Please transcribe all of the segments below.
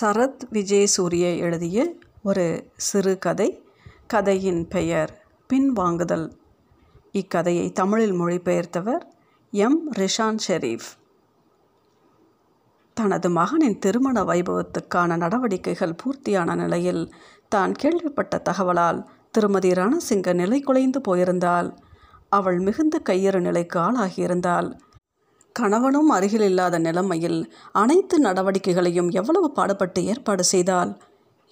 சரத் விஜயசூரிய எழுதிய ஒரு சிறுகதை கதையின் பெயர் பின்வாங்குதல் இக்கதையை தமிழில் மொழிபெயர்த்தவர் எம். ரிஷான் ஷெரீஃப் தனது மகனின் திருமண வைபவத்துக்கான நடவடிக்கைகள் பூர்த்தியான நிலையில் தான் கேள்விப்பட்ட தகவலால் திருமதி ரணசிங்க நிலை குலைந்து போயிருந்தாள். அவள் மிகுந்த கையறு நிலைக்கு ஆளாகியிருந்தாள். கணவனும் அருகில் இல்லாத நிலைமையில் அனைத்து நடவடிக்கைகளையும் எவ்வளவு பாடுபட்டு ஏற்பாடு செய்தால்?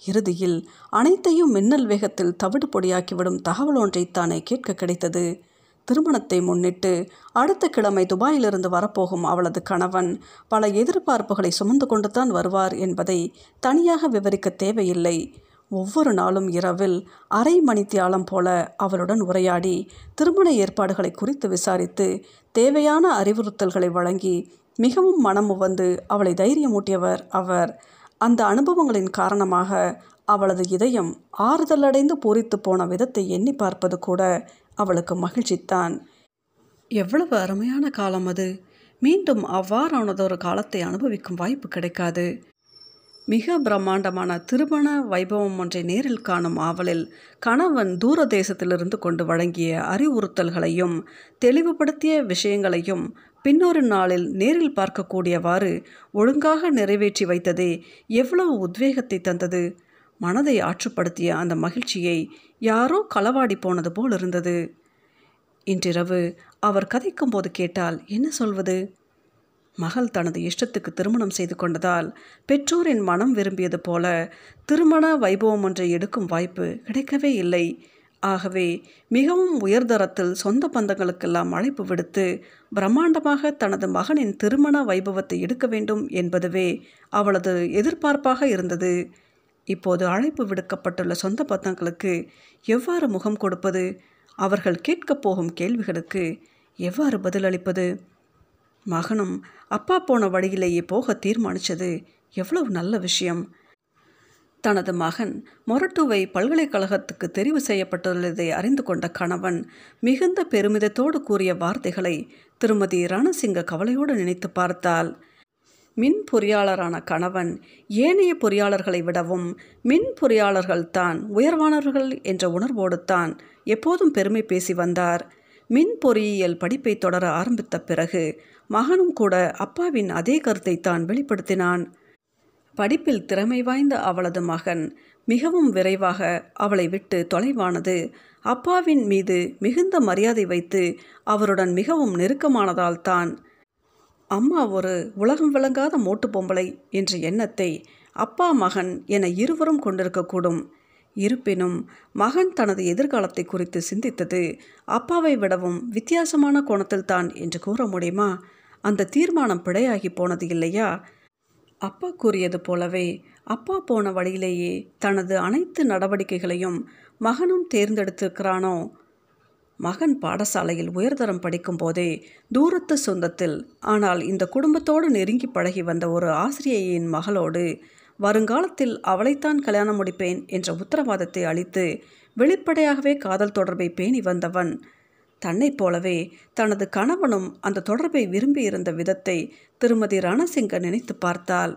இறுதியில் அனைத்தையும் மின்னல் வேகத்தில் தவிடு பொடியாக்கிவிடும் தகவல் தானே கேட்க கிடைத்தது. திருமணத்தை முன்னிட்டு அடுத்த கிழமை துபாயிலிருந்து வரப்போகும் அவளது கணவன் பல எதிர்பார்ப்புகளை சுமந்து கொண்டுதான் வருவார் என்பதை தனியாக விவரிக்க தேவையில்லை. ஒவ்வொரு நாளும் இரவில் அரை மணித்தியாலம் போல அவளுடன் உரையாடி திருமண ஏற்பாடுகளை குறித்து விசாரித்து தேவையான அறிவுறுத்தல்களை வழங்கி மிகவும் மனம் வந்து அவளை தைரியமூட்டியவர் அவர். அந்த அனுபவங்களின் காரணமாக அவளது இதயம் ஆறுதலடைந்து பூரித்து போன விதத்தை எண்ணி பார்ப்பது கூட அவளுக்கு மகிழ்ச்சித்தான். எவ்வளவு அருமையான காலம் அது. மீண்டும் அவ்வாறானதொரு காலத்தை அனுபவிக்கும் வாய்ப்பு கிடைக்காது. மிக பிரம்மாண்டமான திருமண வைபவம் ஒன்றை நேரில் காணும் ஆவலில் கணவன் தூர தேசத்திலிருந்து கொண்டு வழங்கிய அறிவுறுத்தல்களையும் தெளிவுபடுத்திய விஷயங்களையும் பின்னொரு நாளில் நேரில் பார்க்கக்கூடியவாறு ஒழுங்காக நிறைவேற்றி வைத்ததே எவ்வளவு உத்வேகத்தை தந்தது. மனதை ஆற்றுப்படுத்திய அந்த மகிழ்ச்சியை யாரோ களவாடி போனது போல் இருந்தது இன்றிரவு அவர் கதைக்கும் போது கேட்டால் என்ன சொல்வது? மகள் தனது இஷ்டத்துக்கு திருமணம் செய்து கொண்டதால் பெற்றோரின் மனம் விரும்பியது போல திருமண வைபவம் ஒன்றை எடுக்கும் வாய்ப்பு கிடைக்கவே இல்லை. ஆகவே மிகவும் உயர்தரத்தில் சொந்த பந்தங்களுக்கெல்லாம் அழைப்பு விடுத்து பிரம்மாண்டமாக தனது மகனின் திருமண வைபவத்தை எடுக்க வேண்டும் என்பதுவே அவளது எதிர்பார்ப்பாக இருந்தது. இப்போது அழைப்பு விடுக்கப்பட்டுள்ள சொந்த பந்தங்களுக்கு எவ்வாறு முகம் கொடுப்பது? அவர்கள் கேட்கப் போகும் கேள்விகளுக்கு எவ்வாறு பதிலளிப்பது? மகனும் அப்பா போன வழியிலேயே போக தீர்மானித்தது எவ்வளவு நல்ல விஷயம். தனது மகன் மொரட்டுவை பல்கலைக்கழகத்துக்கு தெரிவு செய்யப்பட்டுள்ளதை அறிந்து கொண்ட கணவன் மிகுந்த பெருமிதத்தோடு கூறிய வார்த்தைகளை திருமதி ரணசிங்க கவலையோடு நினைத்து பார்த்தால் மின் பொறியாளரான கணவன் ஏனைய பொறியாளர்களை விடவும் மின் பொறியாளர்கள் தான் உயர்வானவர்கள் என்ற உணர்வோடு தான் எப்போதும் பெருமை பேசி வந்தார். மின் பொறியியல் படிப்பை தொடர ஆரம்பித்த பிறகு மகனும் கூட அப்பாவின் அதே கருத்தை தான் வெளிப்படுத்தினான். படிப்பில் திறமை வாய்ந்த அவளது மகன் மிகவும் விரைவாக அவளை விட்டு தொலைவானது. அப்பாவின் மீது மிகுந்த மரியாதை வைத்து அவருடன் மிகவும் நெருக்கமானதால் தான். அம்மா ஒரு உலகம் விளங்காத மோட்டு பொம்பளை என்ற எண்ணத்தை அப்பா மகன் என இருவரும் கொண்டிருக்கக்கூடும் இருப்பினும் மகன் தனது எதிர்காலத்தை குறித்து சிந்தித்தது. அப்பாவை விடவும் வித்தியாசமான கோணத்தில் தான் என்று கூற முடியுமா? அந்த தீர்மானம் பிழையாகி போனது இல்லையா? அப்பா கூறியது போலவே அப்பா போன வழியிலேயே தனது அனைத்து நடவடிக்கைகளையும் மகனும் தேர்ந்தெடுத்திருக்கிறானோ? மகன் பாடசாலையில் உயர்தரம் படிக்கும் போதே தூரத்து சொந்தத்தில் ஆனால் இந்த குடும்பத்தோடு நெருங்கி பழகி வந்த ஒரு ஆசிரியையின் மகளோடு வருங்காலத்தில் அவளைத்தான் கல்யாணம் முடிப்பேன் என்ற உத்தரவாதத்தை அளித்து வெளிப்படையாகவே காதல் தொடர்பை பேணி வந்தவன். தன்னைப் போலவே தனது கணவனும் அந்த தொடர்பை விரும்பியிருந்த விதத்தை திருமதி ரணசிங்க நினைத்து பார்த்தாள்.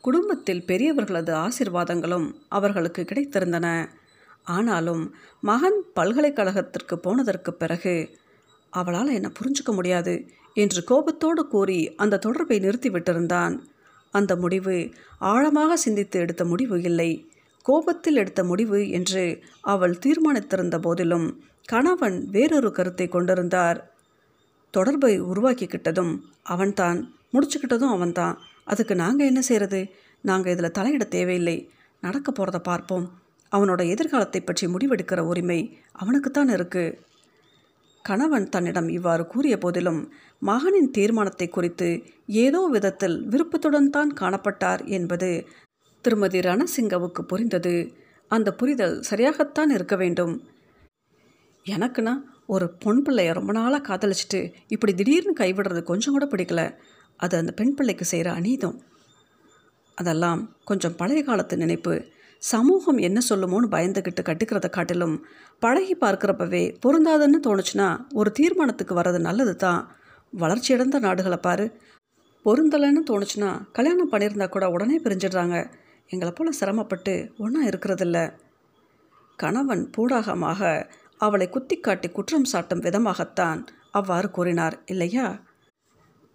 குடும்பத்தில் பெரியவர்களது ஆசிர்வாதங்களும் அவர்களுக்கு கிடைத்திருந்தன. ஆனாலும் மகன் பல்கலைக்கழகத்திற்கு போனதற்கு பிறகு அவளால் என்னை புரிஞ்சுக்க முடியாது என்று கோபத்தோடு கூறி அந்த தொடர்பை நிறுத்திவிட்டிருந்தான். அந்த முடிவு. ஆழமாக சிந்தித்து எடுத்த முடிவு இல்லை. கோபத்தில் எடுத்த முடிவு என்று அவள் தீர்மானித்திருந்த போதிலும் கணவன் வேறொரு கருத்தை கொண்டிருந்தார். தொடர்பை உருவாக்கிக்கிட்டதும் அவன்தான் முடிச்சுக்கிட்டதும் அவன்தான். அதுக்கு நாங்கள் என்ன செய்கிறது நாங்கள் இதில் தலையிட தேவையில்லை. நடக்க போகிறத பார்ப்போம். அவனோட எதிர்காலத்தை பற்றி முடிவெடுக்கிற உரிமை அவனுக்குத்தான் இருக்குது கணவன் தன்னிடம் இவ்வாறு கூறிய போதிலும் மகனின் தீர்மானத்தை குறித்து ஏதோ விதத்தில் விருப்பத்துடன் தான் காணப்பட்டார் என்பது திருமதி ரணசிங்கவுக்கு புரிந்தது. அந்த புரிதல் சரியாகத்தான் இருக்க வேண்டும். எனக்குன்னா ஒரு பொன் பிள்ளைய ரொம்ப நாளாக காதலிச்சிட்டு இப்படி திடீர்னு கைவிடுறது கொஞ்சம் கூட பிடிக்கல. அது அந்த பெண் பிள்ளைக்கு செய்கிற அநீதம். அதெல்லாம் கொஞ்சம் பழைய காலத்து நினைப்பு. சமூகம் என்ன சொல்லுமோன்னு பயந்துக்கிட்டு கட்டுக்கிறத காட்டிலும் பழகி பார்க்குறப்பவே பொருந்தாதுன்னு தோணுச்சுன்னா ஒரு தீர்மானத்துக்கு வர்றது நல்லது தான் வளர்ச்சியடைந்த நாடுகளை பாரு. பொருந்தலைன்னு தோணுச்சுன்னா கல்யாணம் பண்ணியிருந்தா கூட உடனே பிரிஞ்சிடுறாங்க. எங்களை போல் சிரமப்பட்டு ஒன்றா இருக்கிறதில்ல. கணவன் பூடாகமாக அவளை குத்தி காட்டி குற்றம் சாட்டும் விதமாகத்தான் அவ்வாறு கூறினார் இல்லையா?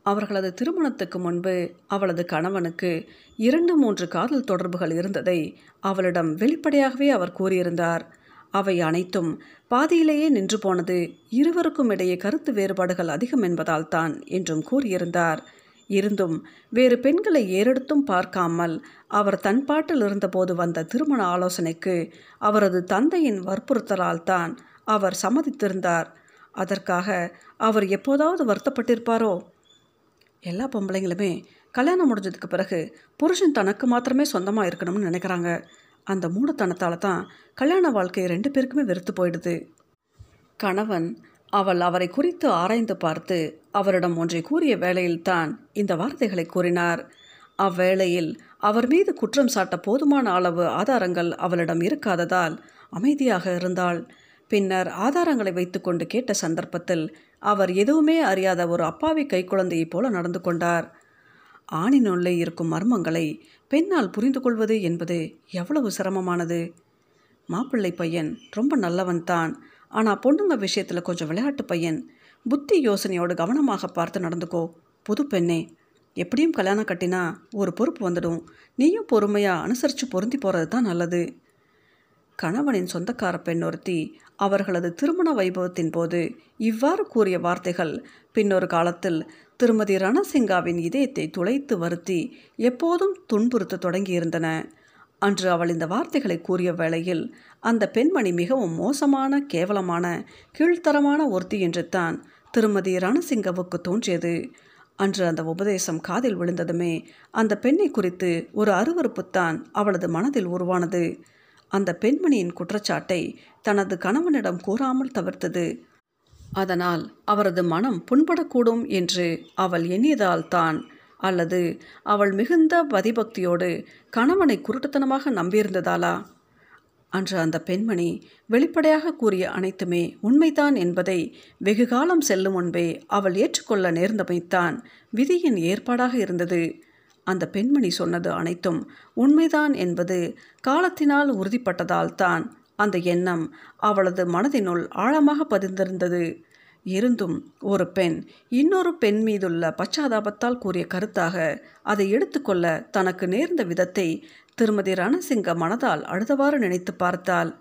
அவர்களது திருமணத்துக்கு முன்பு அவளது கணவனுக்கு இரண்டு மூன்று காதல் தொடர்புகள் இருந்ததை அவளிடம் வெளிப்படையாகவே அவர் கூறியிருந்தார். அவை அனைத்தும் பாதியிலேயே நின்று போனது இருவருக்கும் இடையே கருத்து வேறுபாடுகள் அதிகம் என்பதால் தான் என்றும் கூறியிருந்தார். இருந்தும் வேறு பெண்களை ஏறெடுத்தும் பார்க்காமல் அவர் தன் பாட்டில் இருந்தபோது வந்த திருமண ஆலோசனைக்கு அவரது தந்தையின் வற்புறுத்தலால் தான் அவர் சம்மதித்திருந்தார். அதற்காக அவர் எப்போதாவது வருத்தப்பட்டிருப்பாரோ? எல்லா பொம்பளைங்களுமே கல்யாணம் முடிஞ்சதுக்கு பிறகு புருஷன் தனக்கு மாத்திரமே சொந்தமாக இருக்கணும்னு நினைக்கிறாங்க. அந்த மூடத்தனத்தால் தான் கல்யாண வாழ்க்கை ரெண்டு பேருக்குமே வெறுத்து போயிடுது. கணவன் அவள் அவரை குறித்து ஆராய்ந்து பார்த்து அவரிடம் ஒன்றை கூறிய வேளையில்தான் இந்த வார்த்தைகளை கூறினார். அவ்வேளையில் அவர் மீது குற்றம் சாட்ட போதுமான அளவு ஆதாரங்கள் அவளிடம் இருக்காததால் அமைதியாக இருந்தாள். பின்னர் ஆதாரங்களை வைத்துக்கொண்டு கேட்ட சந்தர்ப்பத்தில் அவர் எதுவுமே அறியாத ஒரு அப்பாவி கைக்குழந்தையைப் போல நடந்து கொண்டார். ஆணினுள்ளே இருக்கும் மர்மங்களை பெண்ணால் புரிந்து கொள்வது என்பது எவ்வளவு சிரமமானது? மாப்பிள்ளை பையன் ரொம்ப நல்லவன் தான். ஆனால் பொண்ணுங்க விஷயத்தில் கொஞ்சம் விளையாட்டு பையன். புத்தி யோசனையோடு கவனமாக பார்த்து நடந்துக்கோ. புது பெண்ணே. எப்படியும் கல்யாணம் கட்டினா ஒரு பொறுப்பு வந்துடும். நீயும் பொறுமையாக அனுசரித்து பொருந்தி போகிறது தான் நல்லது. கணவனின் சொந்தக்கார பெண் ஒருத்தி அவர்களது திருமண வைபவத்தின் போது இவ்வாறு கூறிய வார்த்தைகள் பின்னொரு காலத்தில் திருமதி ரணசிங்காவின் இதயத்தை துளைத்து வருத்தி எப்போதும் துன்புறுத்த தொடங்கியிருந்தன. அன்று அவள் இந்த வார்த்தைகளை கூறிய வேளையில் அந்த பெண்மணி மிகவும் மோசமான கேவலமான கீழ்த்தரமான ஒருத்தி என்று தான் திருமதி ரணசிங்கவுக்கு தோன்றியது. அன்று அந்த உபதேசம் காதில் விழுந்ததுமே அந்த பெண்ணை குறித்து ஒரு அருவறுப்புத்தான் அவளது மனதில் உருவானது. அந்த பெண்மணியின் குற்றச்சாட்டை தனது கணவனிடம் கூறாமல் தவிர்த்தது. அதனால் அவரது மனம் புண்படக்கூடும் என்று அவள் எண்ணியதால் தான் அல்லது அவள் மிகுந்த பதிபக்தியோடு கணவனை குருட்டுத்தனமாக நம்பியிருந்ததாலா? அன்று அந்த பெண்மணி வெளிப்படையாக கூறிய அனைத்துமே உண்மைதான் என்பதை வெகு காலம் செல்லும் முன்பே அவள் ஏற்றுக்கொள்ள நேர்ந்தமைத்தான் விதியின் ஏற்பாடாக இருந்தது. அந்த பெண்மணி சொன்னது அனைத்தும் உண்மைதான் என்பது காலத்தினால் உறுதிப்பட்டதால் தான் அந்த எண்ணம் அவளது மனதினுள் ஆழமாக பதிந்திருந்தது. இருந்தும் ஒரு பெண் இன்னொரு பெண் மீதுள்ள பச்சாதாபத்தால் கூறிய கருத்தாக அதை எடுத்துக்கொள்ள தனக்கு நேர்ந்த விதத்தை திருமதி ரணசிங்க மனதால் அழுதவாறு நினைத்து பார்த்தால்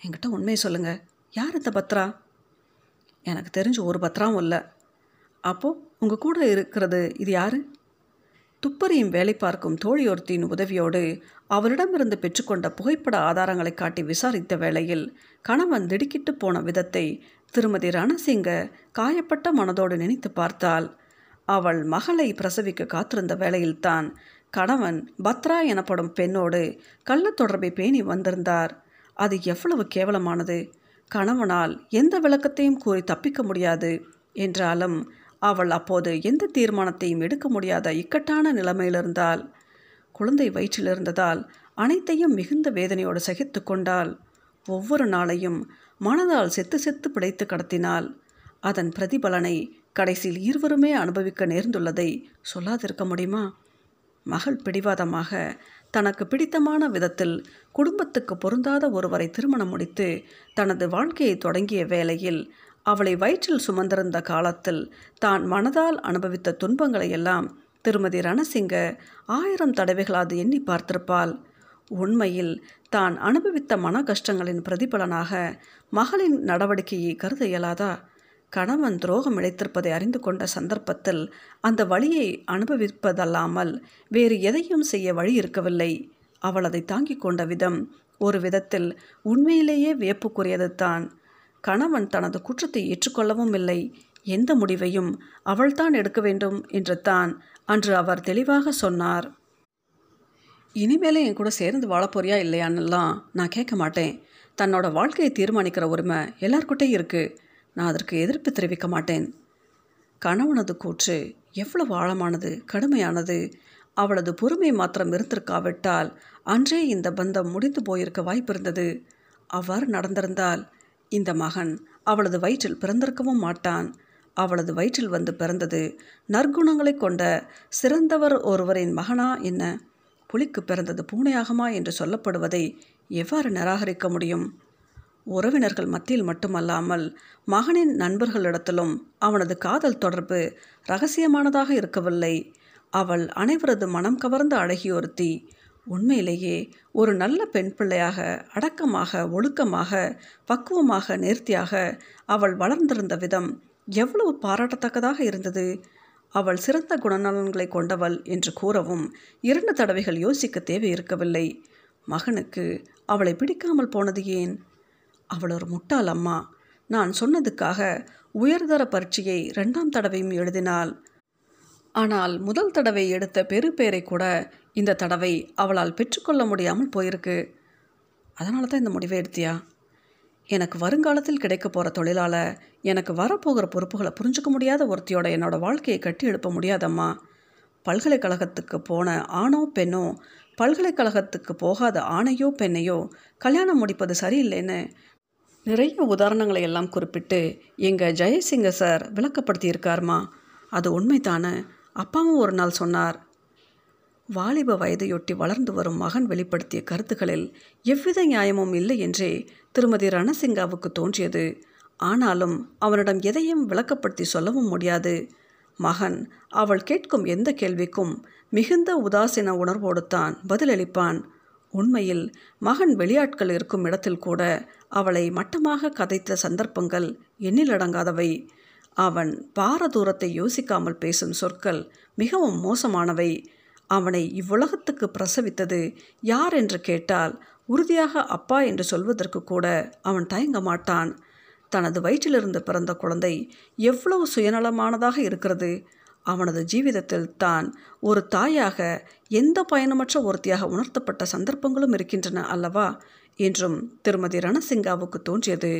என்கிட்ட உண்மையை சொல்லுங்க. யார் இந்த பத்ரா? எனக்கு தெரிஞ்சு ஒரு பத்ராவும் இல்லை. அப்போது உங்கள் கூட இருக்கிறது இது யாரு? துப்பறியும் வேலை பார்க்கும் தோழியொருத்தின் உதவியோடு அவரிடமிருந்து பெற்றுக்கொண்ட புகைப்பட ஆதாரங்களை காட்டி விசாரித்த வேளையில் கணவன் திடுக்கிட்டு போன விதத்தை திருமதி ரணசிங்க காயப்பட்ட மனதோடு நினைத்து பார்த்தாள். அவள் மகளை பிரசவிக்க காத்திருந்த வேளையில்தான் கணவன் பத்ரா எனப்படும் பெண்ணோடு கள்ள தொடர்பை பேணி வந்திருந்தார். அது எவ்வளவு கேவலமானது. கணவனால் எந்த விளக்கத்தையும் கூறி தப்பிக்க முடியாது என்றாலும் அவள் அப்போது எந்த தீர்மானத்தையும் எடுக்க முடியாத இக்கட்டான நிலைமையிலிருந்தாள் குழந்தை வயிற்றில் இருந்ததால் அனைத்தையும் மிகுந்த வேதனையோடு சகித்து கொண்டாள். ஒவ்வொரு நாளையும் மனதால் செத்து செத்து பிடைத்து கடத்தினாள். அதன் பிரதிபலனை கடைசியில் இருவருமே அனுபவிக்க நேர்ந்துள்ளதை சொல்லாதிருக்க முடியுமா? மகள் பிடிவாதமாக தனக்கு பிடித்தமான விதத்தில் குடும்பத்துக்கு பொருந்தாத ஒருவரை திருமணம் முடித்து தனது வாழ்க்கையை தொடங்கிய வேளையில் அவளை வயிற்றில் சுமந்திருந்த காலத்தில் தான் மனதால் அனுபவித்த துன்பங்களை எல்லாம் திருமதி ரணசிங்க ஆயிரம் தடவைகளாது எண்ணி பார்த்திருப்பாள். உண்மையில் தான் அனுபவித்த மன கஷ்டங்களின் பிரதிபலனாக மகளின் நடவடிக்கையை கருத இயலாதா? கணவன் துரோகம் இழைத்திருப்பதை அறிந்து கொண்ட சந்தர்ப்பத்தில் அந்த வழியை அனுபவிப்பதல்லாமல் வேறு எதையும் செய்ய வழி இருக்கவில்லை. அவள் அதை தாங்கிக் கொண்ட விதம் ஒரு விதத்தில் உண்மையிலேயே வியப்புக்குரியது தான் கணவன் தனது குற்றத்தை ஏற்றுக்கொள்ளவும் இல்லை. எந்த முடிவையும் அவள்தான் எடுக்க வேண்டும் என்று தான் அன்று அவர் தெளிவாக சொன்னார். இனிமேலே என் கூட சேர்ந்து வாழப்போறியா இல்லையான்னுலாம் நான் கேட்க மாட்டேன். தன்னோட வாழ்க்கையை தீர்மானிக்கிற உரிமை எல்லார்கிட்டையும் இருக்குது நான் அதற்கு எதிர்ப்பு தெரிவிக்க மாட்டேன். கணவனது கூற்று எவ்வளவு ஆழமானது கடுமையானது. அவளது பொறுமை மாத்திரம் இருந்திருக்காவிட்டால் அன்றே இந்த பந்தம் முடிந்து போயிருக்க வாய்ப்பிருந்தது அவ்வாறு நடந்திருந்தால் இந்த மகன் அவளது வயிற்றில் பிறந்திருக்கவும் மாட்டான். அவளது வயிற்றில் வந்து பிறந்தது நற்குணங்களை கொண்ட சிறந்தவர் ஒருவரின் மகனா என்ன? புலிக்கு பிறந்தது பூனையாகுமா என்று சொல்லப்படுவதை எவ்வாறு நிராகரிக்க முடியும்? உறவினர்கள் மத்தியில் மட்டுமல்லாமல் மகனின் நண்பர்களிடத்திலும் அவனது காதல் தொடர்பு ரகசியமானதாக இருக்கவில்லை. அவள் அனைவரது மனம் கவர்ந்த அழகியொருத்தி உண்மையிலேயே ஒரு நல்ல பெண் பிள்ளையாக அடக்கமாக ஒழுக்கமாக பக்குவமாக நேர்த்தியாக அவள் வளர்ந்திருந்த விதம் எவ்வளவு பாராட்டத்தக்கதாக இருந்தது. அவள் சிறந்த குணநலன்களை கொண்டவள் என்று கூறவும் இரண்டு தடவைகள் யோசிக்க தேவை இருக்கவில்லை மகனுக்கு அவளை பிடிக்காமல் போனது ஏன்? அவள் ஒரு முட்டாள் அம்மா. நான் சொன்னதுக்காக உயர்தர பரீட்சையை ரெண்டாம் தடவையும் எழுதினாள். ஆனால் முதல் தடவை எடுத்த பெருப்பேரை கூட இந்த தடவை அவளால் பெற்றுக்கொள்ள முடியாமல் போயிருக்கு. அதனால தான் இந்த முடிவை எடுத்தியா? எனக்கு வருங்காலத்தில் கிடைக்க போகிற தொழிலால் எனக்கு வரப்போகிற பொறுப்புகளை புரிஞ்சுக்க முடியாத ஒருத்தியோட என்னோட வாழ்க்கையை கட்டி எழுப்ப முடியாதம்மா. பல்கலைக்கழகத்துக்கு போன ஆணோ பெண்ணோ பல்கலைக்கழகத்துக்கு போகாத ஆணையோ பெண்ணையோ கல்யாணம் முடிப்பது சரியில்லைன்னு நிறைய உதாரணங்களை எல்லாம் குறிப்பிட்டு எங்கள் ஜெயசிங்க சார் விளக்கப்படுத்தியிருக்காருமா. அது உண்மைதானே? அப்பாவும் ஒரு நாள் சொன்னார் வாலிப வயதையொட்டி வளர்ந்து வரும் மகன் வெளிப்படுத்திய கருத்துக்களில் எவ்வித நியாயமும் இல்லை என்றே திருமதி ரணசிங்காவுக்கு தோன்றியது. ஆனாலும் அவனிடம் எதையும் விளக்கப்படுத்தி சொல்லவும் முடியாது. மகன் அவள் கேட்கும் எந்த கேள்விக்கும் மிகுந்த உதாசீன உணர்வோடு தான் பதிலளிப்பான். உண்மையில் மகன் வெளியாட்கள் இருக்கும் இடத்தில் கூட அவளை மட்டமாக கதைத்த சந்தர்ப்பங்கள் எண்ணிலடங்காதவை. அவன் பார தூரத்தை யோசிக்காமல் பேசும் சொற்கள் மிகவும் மோசமானவை. அவனை இவ்வுலகத்துக்கு பிரசவித்தது யார் என்று கேட்டால் உறுதியாக அப்பா என்று சொல்வதற்கு கூட அவன் தயங்க மாட்டான். தனது வயிற்றிலிருந்து பிறந்த குழந்தை எவ்வளவு சுயநலமானதாக இருக்கிறது. அவனது ஜீவிதத்தில் தான் ஒரு தாயாக எந்த பயணமற்ற ஒருத்தியாக உணர்த்தப்பட்ட சந்தர்ப்பங்களும் இருக்கின்றன அல்லவா? என்றும் திருமதி ரணசிங்காவுக்கு தோன்றியது.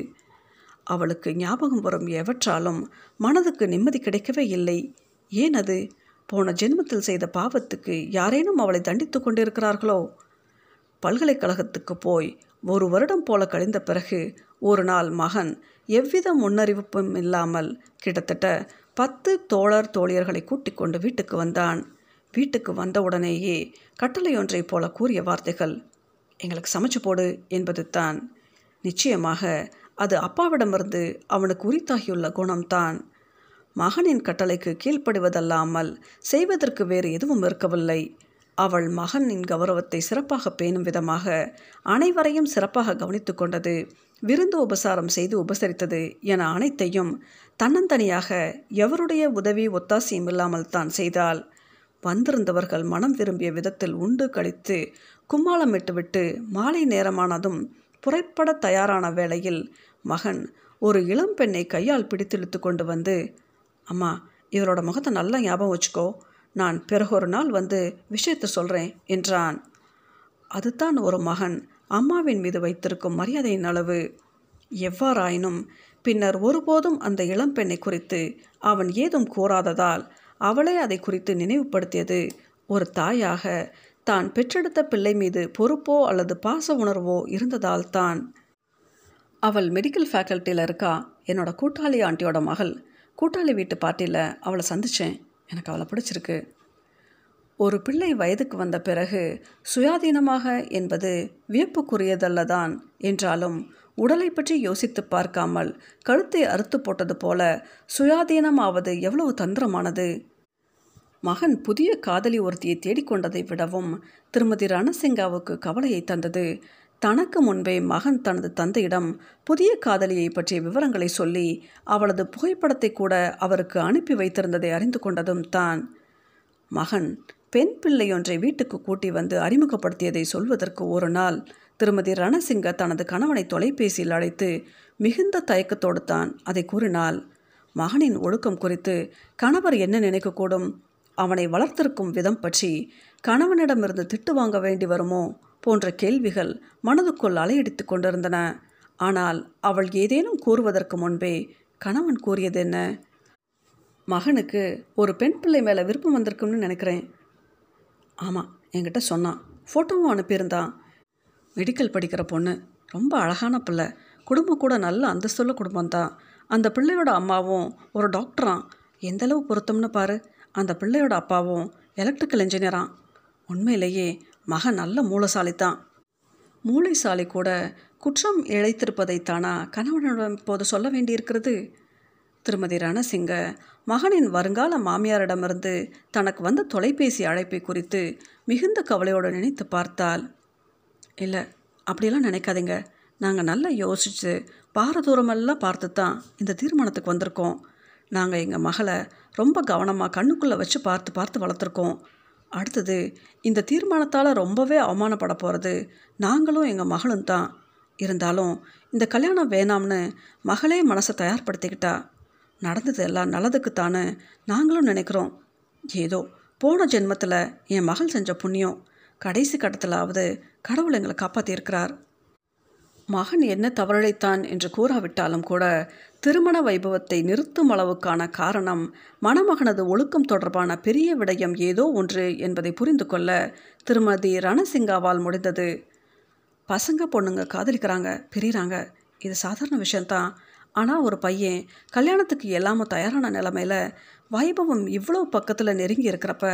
அவளுக்கு ஞாபகம் வரும் எவற்றாலும் மனதுக்கு நிம்மதி கிடைக்கவே இல்லை. ஏன் அது? போன ஜென்மத்தில் செய்த பாவத்துக்கு யாரேனும் அவளை தண்டித்து கொண்டிருக்கிறார்களோ? பல்கலைக்கழகத்துக்கு போய் ஒரு வருடம் போல கழிந்த பிறகு ஒரு நாள் மகன் எவ்வித முன்னறிவிப்பும் இல்லாமல் கிட்டத்தட்ட பத்து தோழர் தோழியர்களை கூட்டிக் கொண்டு வீட்டுக்கு வந்தான். வீட்டுக்கு வந்தவுடனேயே கட்டளையொன்றைப் போல கூறிய வார்த்தைகள் எங்களுக்கு சமைச்சு போடு என்பது தான். நிச்சயமாக அது அப்பாவிடமிருந்து அவனுக்கு உரித்தாகியுள்ள குணம்தான். மகனின் கட்டளைக்கு கீழ்ப்படுவதல்லாமல் செய்வதற்கு வேறு எதுவும் இருக்கவில்லை. அவள் மகனின் கௌரவத்தை சிறப்பாக பேணும் விதமாக அனைவரையும் சிறப்பாக கவனித்து கொண்டது விருந்து உபசாரம் செய்து உபசரித்தது என அனைத்தையும் தன்னந்தனியாக எவருடைய உதவி ஒத்தாசியும் இல்லாமல் தான் செய்தாள். வந்திருந்தவர்கள் மனம் விரும்பிய விதத்தில் உண்டு கழித்து கும்மாளமிட்டுவிட்டு மாலை நேரமானதும் புறப்பட தயாரான வேளையில் மகன் ஒரு இளம் பெண்ணை கையால் பிடித்திழுத்து கொண்டு வந்து அம்மா இவரோட முகத்தை நல்லா ஞாபகம் வச்சுக்கோ. நான் பிறகு ஒரு நாள் வந்து விஷயத்தை சொல்கிறேன் என்றான். அதுதான் ஒரு மகன் அம்மாவின் மீது வைத்திருக்கும் மரியாதையின் அளவு. எவ்வாறாயினும் பின்னர் ஒருபோதும் அந்த இளம்பெண்ணை குறித்து அவன் ஏதும் கூறாததால் அவளே அதை குறித்து நினைவுபடுத்தியது. ஒரு தாயாக தான் பெற்றெடுத்த பிள்ளை மீது பொறுப்போ அல்லது பாச உணர்வோ இருந்ததால் தான் அவள் மெடிக்கல் ஃபேக்கல்ட்டியில் இருக்கா? என்னோட கூட்டாளி ஆண்டியோட மகள். கூட்டாளி வீட்டு பார்ட்டியில் அவளை சந்தித்தேன் எனக்கு அவளை பிடிச்சிருக்கு. ஒரு பிள்ளை வயதுக்கு வந்த பிறகு சுயாதீனமாக என்பது வியப்புக்குரியதல்லதான் என்றாலும் உடலை பற்றி யோசித்து பார்க்காமல் கழுத்தை அறுத்து போட்டது போல சுயாதீனமாவது எவ்வளவு தந்திரமானது? மகன் புதிய காதலி ஒருத்தியை தேடிக்கொண்டதை விடவும் திருமதி ரணசிங்காவுக்கு கவலையை தந்தது. தனக்கு முன்பே மகன் தனது தந்தையிடம் புதிய காதலியை பற்றிய விவரங்களை சொல்லி அவளது புகைப்படத்தை கூட அவருக்கு அனுப்பி வைத்திருந்ததை அறிந்து கொண்டதும் தான். மகன் பெண் பிள்ளையொன்றை வீட்டுக்கு கூட்டி வந்து அறிமுகப்படுத்தியதை சொல்வதற்கு ஒரு நாள் திருமதி ரணசிங்க தனது கணவனை தொலைபேசியில் அழைத்து மிகுந்த தயக்கத்தோடு தான் அதை கூறினாள். மகனின் ஒழுக்கம் குறித்து கணவர் என்ன நினைக்கக்கூடும்? அவனை வளர்த்திருக்கும் விதம் பற்றி கணவனிடமிருந்து திட்டு வாங்க வேண்டி வருமோ? போன்ற கேள்விகள் மனதுக்குள் அலையடித்து கொண்டிருந்தன. ஆனால் அவள் ஏதேனும் கூறுவதற்கு முன்பே கணவன் கூறியது என்ன? மகனுக்கு ஒரு பெண் பிள்ளை மேலே விருப்பம் வந்திருக்கும்னு நினைக்கிறேன். ஆமாம் என்கிட்ட சொன்னான். ஃபோட்டோவும் அனுப்பியிருந்தான். மெடிக்கல் படிக்கிற பொண்ணு. ரொம்ப அழகான பிள்ளை. குடும்பம் கூட நல்ல அந்தஸ்துள்ள குடும்பம் தான் அந்த பிள்ளையோட அம்மாவும் ஒரு டாக்டராம். எந்தளவு பொருத்தம்னு பாரு. அந்த பிள்ளையோட அப்பாவும் எலக்ட்ரிக்கல் இன்ஜினியராம் உண்மையிலேயே மகன் நல்ல மூலசாலி தான் மூளைசாலி கூட குற்றம் இழைத்திருப்பதைத்தானா கணவனிடம் இப்போது சொல்ல வேண்டியிருக்கிறது? திருமதி ரணசிங்க மகனின் வருங்கால மாமியாரிடமிருந்து தனக்கு வந்த தொலைபேசி அழைப்பை குறித்து மிகுந்த கவலையோடு நினைத்து பார்த்தால் இல்லை அப்படியெல்லாம் நினைக்காதீங்க. நாங்கள் நல்லா யோசித்து பாரதூரமெல்லாம் பார்த்து தான் இந்த தீர்மானத்துக்கு வந்திருக்கோம். நாங்கள் எங்கள் மகளை ரொம்ப கவனமாக கண்ணுக்குள்ளே வச்சு பார்த்து பார்த்து வளர்த்துருக்கோம். அடுத்தது இந்த தீர்மானத்தால் ரொம்பவே அவமானப்பட போகிறது நாங்களும் எங்கள் மகளும் தான். இருந்தாலும் இந்த கல்யாணம் வேணாம்னு மகளே மனசை தயார்படுத்திக்கிட்டா நடந்தது எல்லாம் நல்லதுக்குத்தானு நாங்களும் நினைக்கிறோம். ஏதோ போன ஜென்மத்தில் என் மகள் செஞ்ச புண்ணியம் கடைசி கட்டத்திலாவது கடவுள் எங்களை காப்பாற்றியிருக்கிறார் மகன் என்ன தவறிழைத்தான் என்று கூறாவிட்டாலும் கூட திருமண வைபவத்தை நிறுத்தும் அளவுக்கான காரணம் மணமகனது ஒழுக்கம் தொடர்பான பெரிய விடயம் ஏதோ ஒன்று என்பதை புரிந்து கொள்ள திருமதி ரணசிங்காவால் முடிந்தது. பசங்க பொண்ணுங்க காதலிக்கிறாங்க பிரிகிறாங்க இது சாதாரண விஷயந்தான் ஆனால் ஒரு பையன் கல்யாணத்துக்கு எல்லாமும் தயாரான நிலமையில வைபவம் இவ்வளோ பக்கத்தில் நெருங்கி இருக்கிறப்ப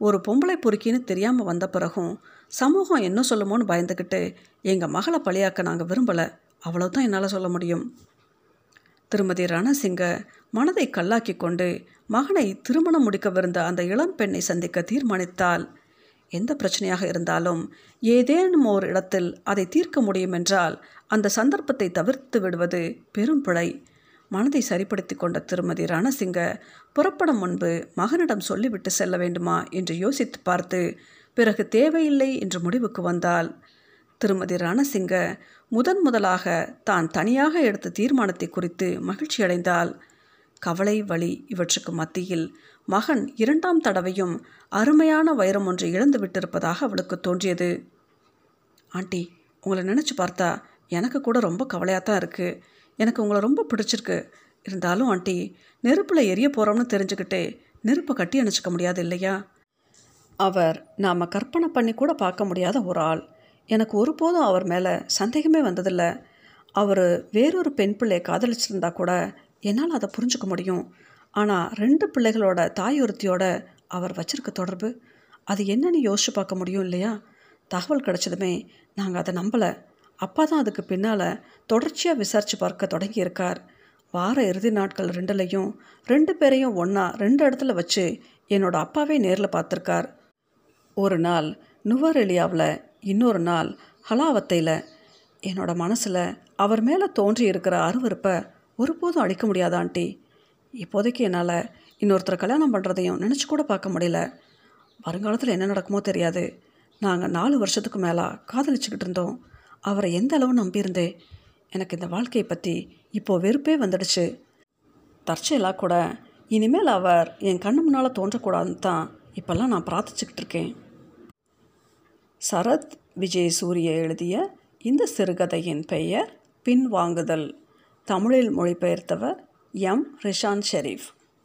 ஒரு பொம்பளை பொறுக்கின்னு தெரியாமல் வந்த பிறகும் சமூகம் என்ன சொல்லுமோன்னு பயந்துக்கிட்டு எங்கள் மகளை பழியாக்க நாங்கள் விரும்பலை. அவ்வளோதான் என்னால் சொல்ல முடியும். திருமதி ரணசிங்க மனதை கல்லாக்கி கொண்டு மகனை திருமணம் முடிக்கவிருந்த அந்த இளம் பெண்ணை சந்திக்க தீர்மானித்தால் எந்த பிரச்சனையாக இருந்தாலும் ஏதேனும் ஓர் இடத்தில் அதை தீர்க்க முடியும் என்றால் அந்த சந்தர்ப்பத்தை தவிர்த்து விடுவது பெரும் பிழை. மனதை சரிப்படுத்தி கொண்ட திருமதி ரணசிங்க புறப்படும் முன்பு மகனிடம் சொல்லிவிட்டு செல்ல வேண்டுமா என்று யோசித்து பார்த்து பிறகு தேவையில்லை என்று முடிவுக்கு வந்தால் திருமதி ரணசிங்க முதன் முதலாக தான் தனியாக எடுத்த தீர்மானத்தை குறித்து மகிழ்ச்சியடைந்தால் கவலை வழி இவற்றுக்கு மத்தியில் மகன் இரண்டாம் தடவையும் அருமையான வைரம் ஒன்று இழந்து விட்டிருப்பதாக அவளுக்கு தோன்றியது. ஆண்டி உங்களை நினச்சி பார்த்தா எனக்கு கூட ரொம்ப கவலையாக தான் இருக்குது எனக்கு உங்களை ரொம்ப பிடிச்சிருக்கு. இருந்தாலும் ஆண்டி நெருப்பில் எரிய போகிறோம்னு தெரிஞ்சுக்கிட்டே நெருப்பை கட்டி அணைச்சிக்க முடியாது இல்லையா? அவர் நாம் கற்பனை பண்ணி கூட பார்க்க முடியாத ஒரு ஆள். எனக்கு ஒருபோதும் அவர் மேலே சந்தேகமே வந்ததில்லை. அவர் வேறொரு பெண் பிள்ளையை காதலிச்சிருந்தா கூட என்னால் அதை புரிஞ்சுக்க முடியும். ஆனால் ரெண்டு பிள்ளைகளோட தாய் ஒருத்தியோட அவர் வச்சிருக்க தொடர்பு அது என்னன்னு யோசிச்சு பார்க்க முடியும் இல்லையா? தகவல் கிடைச்சதுமே நாங்கள் அதை நம்பலை. அப்பா தான் அதுக்கு பின்னால் தொடர்ச்சியாக விசாரித்து பார்க்க தொடங்கியிருக்கார் வார இறுதி நாட்கள் ரெண்டுலையும் ரெண்டு பேரையும் ஒன்றா ரெண்டு இடத்துல வச்சு என்னோட அப்பாவே நேரில் பார்த்துருக்கார். ஒரு நாள் நுவரெலியாவில் இன்னொரு நாள் ஹலாவத்தையில் என்னோட மனசில் அவர் மேலே தோன்றி இருக்கிற அருவருப்பை ஒருபோதும் அழிக்க முடியாத ஆண்டி? இப்போதைக்கு என்னால் இன்னொருத்தர் கல்யாணம் பண்ணுறதையும் நினச்சி கூட பார்க்க முடியல. வருங்காலத்தில் என்ன நடக்குமோ தெரியாது. நாங்கள் நாலு வருஷத்துக்கு மேலே காதலிச்சுக்கிட்டு இருந்தோம். அவரை எந்த அளவு நம்பியிருந்தேன் எனக்கு இந்த வாழ்க்கையை பற்றி இப்போது வெறுப்பே வந்துடுச்சு. தற்செயலாக கூட இனிமேல் அவர் என் கண்ணு முன்னால் தோன்றக்கூடாதுன்னு தான் இப்போல்லாம் நான் பிரார்த்திச்சுக்கிட்டு இருக்கேன். சரத் விஜய் சூரிய எழுதிய இந்த சிறுகதையின் பெயர் பின்வாங்குதல். தமிழில் மொழிபெயர்த்தவர் எம். ரிஷான் ஷெரீஃப்